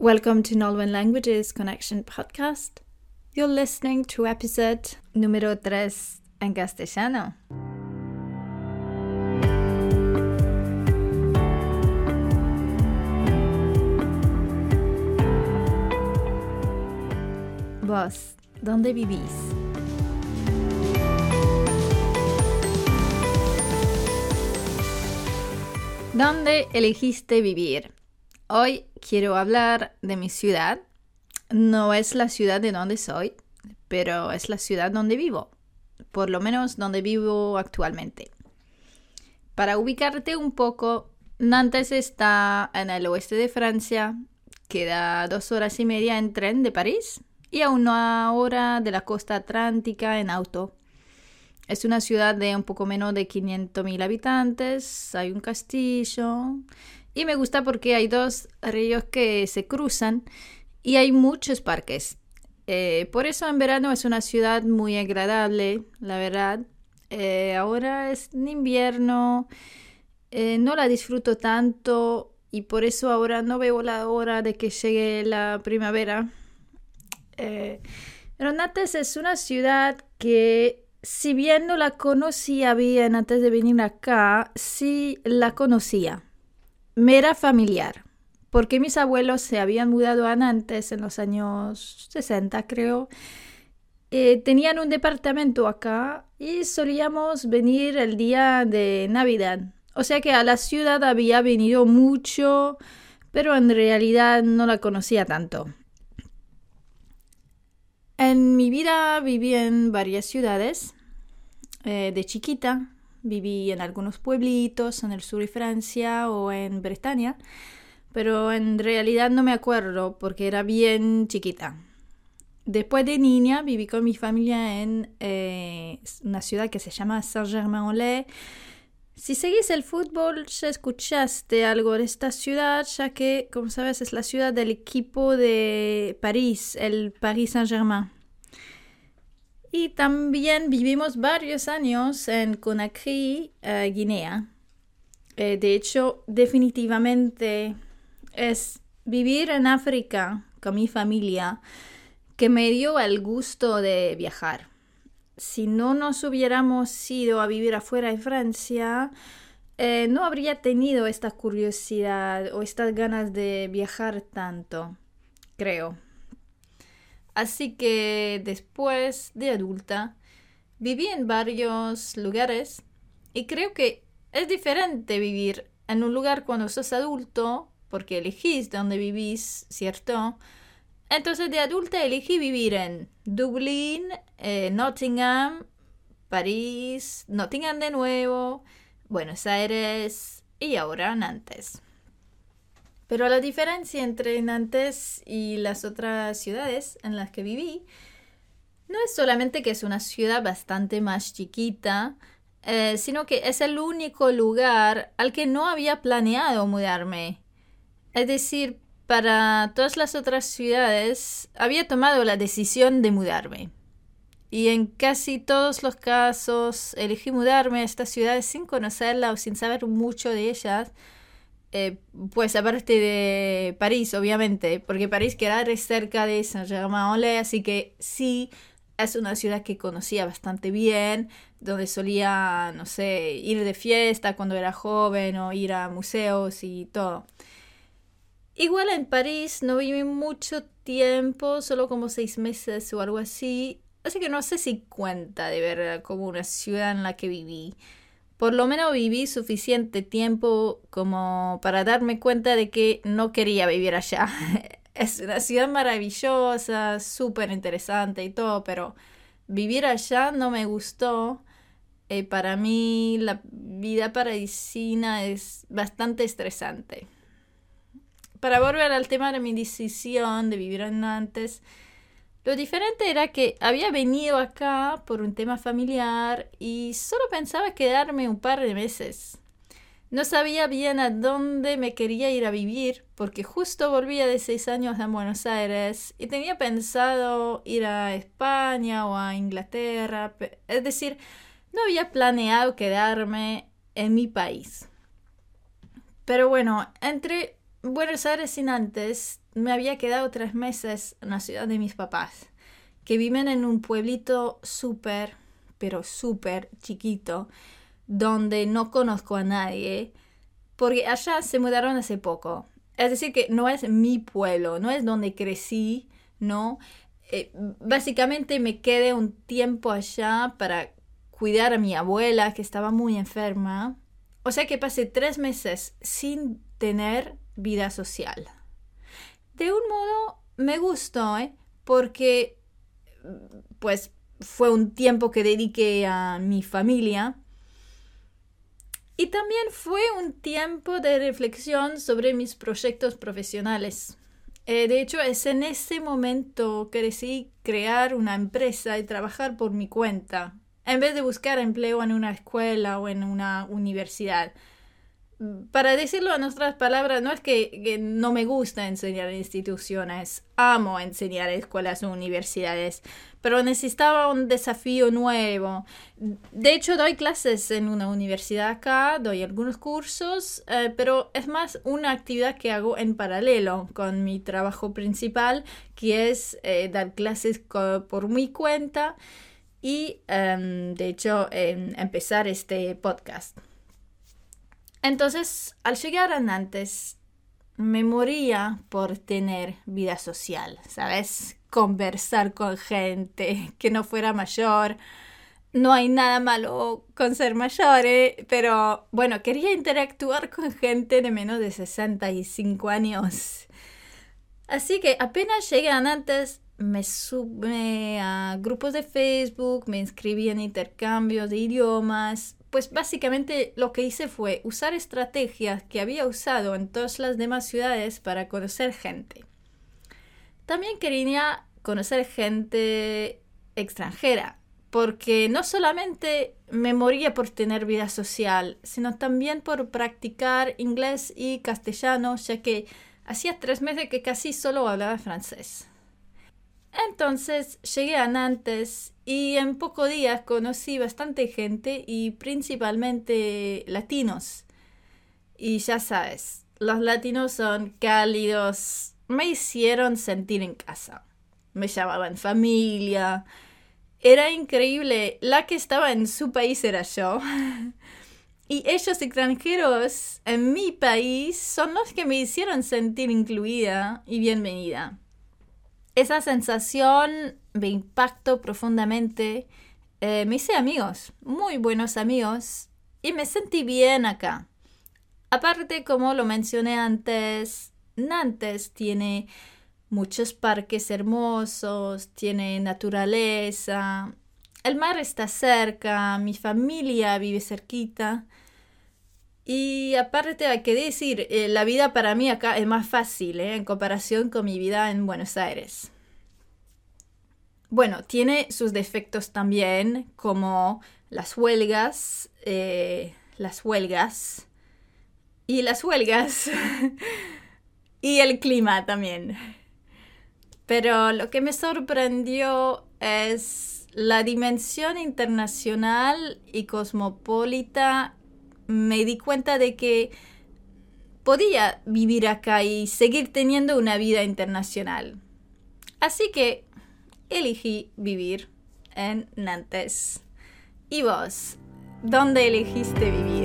Welcome to Nolwen Languages Connection podcast. You're listening to episode número 3 en castellano. Vos, ¿dónde vivís? ¿Dónde elegiste vivir? Hoy quiero hablar de mi ciudad. No es la ciudad de donde soy, pero es la ciudad donde vivo, por lo menos donde vivo actualmente. Para ubicarte un poco, Nantes está en el oeste de Francia, queda dos horas y media en tren de París y a una hora de la costa atlántica en auto. Es una ciudad de un poco menos de 500.000 habitantes, hay un castillo y me gusta porque hay dos ríos que se cruzan y hay muchos parques. Eh, por eso en verano es una ciudad muy agradable, la verdad. Eh, ahora es en invierno, eh, no la disfruto tanto y por eso ahora no veo la hora de que llegue la primavera. pero es una ciudad que si bien no la conocía bien antes de venir acá, sí la conocía. Me era familiar, porque mis abuelos se habían mudado antes, en los años 60 creo. Eh, tenían un departamento acá y solíamos venir el día de Navidad. O sea que a la ciudad había venido mucho, pero en realidad no la conocía tanto. En mi vida viví en varias ciudades. Eh, de chiquita viví en algunos pueblitos en el sur de Francia o en Bretaña, pero en realidad no me acuerdo porque era bien chiquita. Después de niña viví con mi familia en eh, una ciudad que se llama Saint-Germain-en-Laye. Si seguís el fútbol ya escuchaste algo de esta ciudad, ya que, como sabes, es la ciudad del equipo de París, el Paris Saint-Germain. Y también vivimos varios años en Conakry, eh, Guinea. Eh, de hecho, definitivamente es vivir en África con mi familia que me dio el gusto de viajar. Si no nos hubiéramos ido a vivir afuera de Francia, eh, no habría tenido esta curiosidad o estas ganas de viajar tanto, creo. Así que después de adulta, viví en varios lugares y creo que es diferente vivir en un lugar cuando sos adulto, porque elegís dónde vivís, ¿cierto? Entonces de adulta elegí vivir en Dublín, eh, Nottingham, París, Nottingham de nuevo, Buenos Aires y ahora Nantes. Pero la diferencia entre Nantes y las otras ciudades en las que viví no es solamente que es una ciudad bastante más chiquita, eh, sino que es el único lugar al que no había planeado mudarme. Es decir, para todas las otras ciudades había tomado la decisión de mudarme. Y en casi todos los casos elegí mudarme a estas ciudades sin conocerla o sin saber mucho de ellas eh, pues aparte de París, obviamente, porque París queda cerca de Saint-Germain-en-Laye, así que sí es una ciudad que conocía bastante bien, donde solía, no sé, ir de fiesta cuando era joven o ir a museos y todo. Igual en París no viví mucho tiempo, solo como seis meses o algo así, así que no sé si cuenta de ver como una ciudad en la que viví por lo menos viví suficiente tiempo como para darme cuenta de que no quería vivir allá. es una ciudad maravillosa, súper interesante y todo, pero vivir allá no me gustó. Eh, para mí la vida paradisina es bastante estresante. Para volver al tema de mi decisión de vivir en Nantes, lo diferente era que había venido acá por un tema familiar y solo pensaba quedarme un par de meses. No sabía bien a dónde me quería ir a vivir porque justo volvía de seis años a Buenos Aires y tenía pensado ir a España o a Inglaterra. Es decir, no había planeado quedarme en mi país. Pero bueno, entre Buenos Aires sin antes me había quedado tres meses en la ciudad de mis papás, que viven en un pueblito súper, pero súper chiquito, donde no conozco a nadie, porque allá se mudaron hace poco. Es decir, que no es mi pueblo, no es donde crecí, ¿no? Eh, básicamente me quedé un tiempo allá para cuidar a mi abuela que estaba muy enferma. O sea que pasé tres meses sin tener vida social. De un modo me gustó, ¿eh? porque pues fue un tiempo que dediqué a mi familia y también fue un tiempo de reflexión sobre mis proyectos profesionales. Eh, de hecho, es en ese momento que decidí crear una empresa y trabajar por mi cuenta, en vez de buscar empleo en una escuela o en una universidad para decirlo en otras palabras, no es que, no me gusta enseñar en instituciones, amo enseñar en escuelas o universidades, pero necesitaba un desafío nuevo. De hecho, doy clases en una universidad acá, doy algunos cursos, eh, pero es más una actividad que hago en paralelo con mi trabajo principal, que es eh, dar clases por mi cuenta y, em, de hecho, empezar este podcast. Entonces, al llegar a Nantes, me moría por tener vida social, ¿sabes? Conversar con gente que no fuera mayor. No hay nada malo con ser mayor, ¿eh? pero bueno, quería interactuar con gente de menos de 65 años. Así que apenas llegué a Nantes, me sube a grupos de Facebook, me inscribí en intercambios de idiomas, pues básicamente lo que hice fue usar estrategias que había usado en todas las demás ciudades para conocer gente. También quería conocer gente extranjera, porque no solamente me moría por tener vida social, sino también por practicar inglés y castellano, ya que hacía tres meses que casi solo hablaba francés. Entonces llegué a Nantes y en pocos días conocí bastante gente y principalmente latinos. Y ya sabes, los latinos son cálidos, me hicieron sentir en casa. Me llamaban familia. Era increíble. La que estaba en su país era yo. Y ellos extranjeros en mi país son los que me hicieron sentir incluida y bienvenida. Esa sensación me impactó profundamente. Eh, me hice amigos, muy buenos amigos, y me sentí bien acá. Aparte, como lo mencioné antes, Nantes tiene muchos parques hermosos, tiene naturaleza, el mar está cerca, mi familia vive cerquita. Y aparte hay que decir, eh, la vida para mí acá es más fácil ¿eh? en comparación con mi vida en Buenos Aires. Bueno, tiene sus defectos también, como las huelgas, eh, las huelgas y las huelgas y el clima también. Pero lo que me sorprendió es la dimensión internacional y cosmopolita. Me di cuenta de que podía vivir acá y seguir teniendo una vida internacional. Así que elegí vivir en Nantes. ¿Y vos? ¿Dónde elegiste vivir?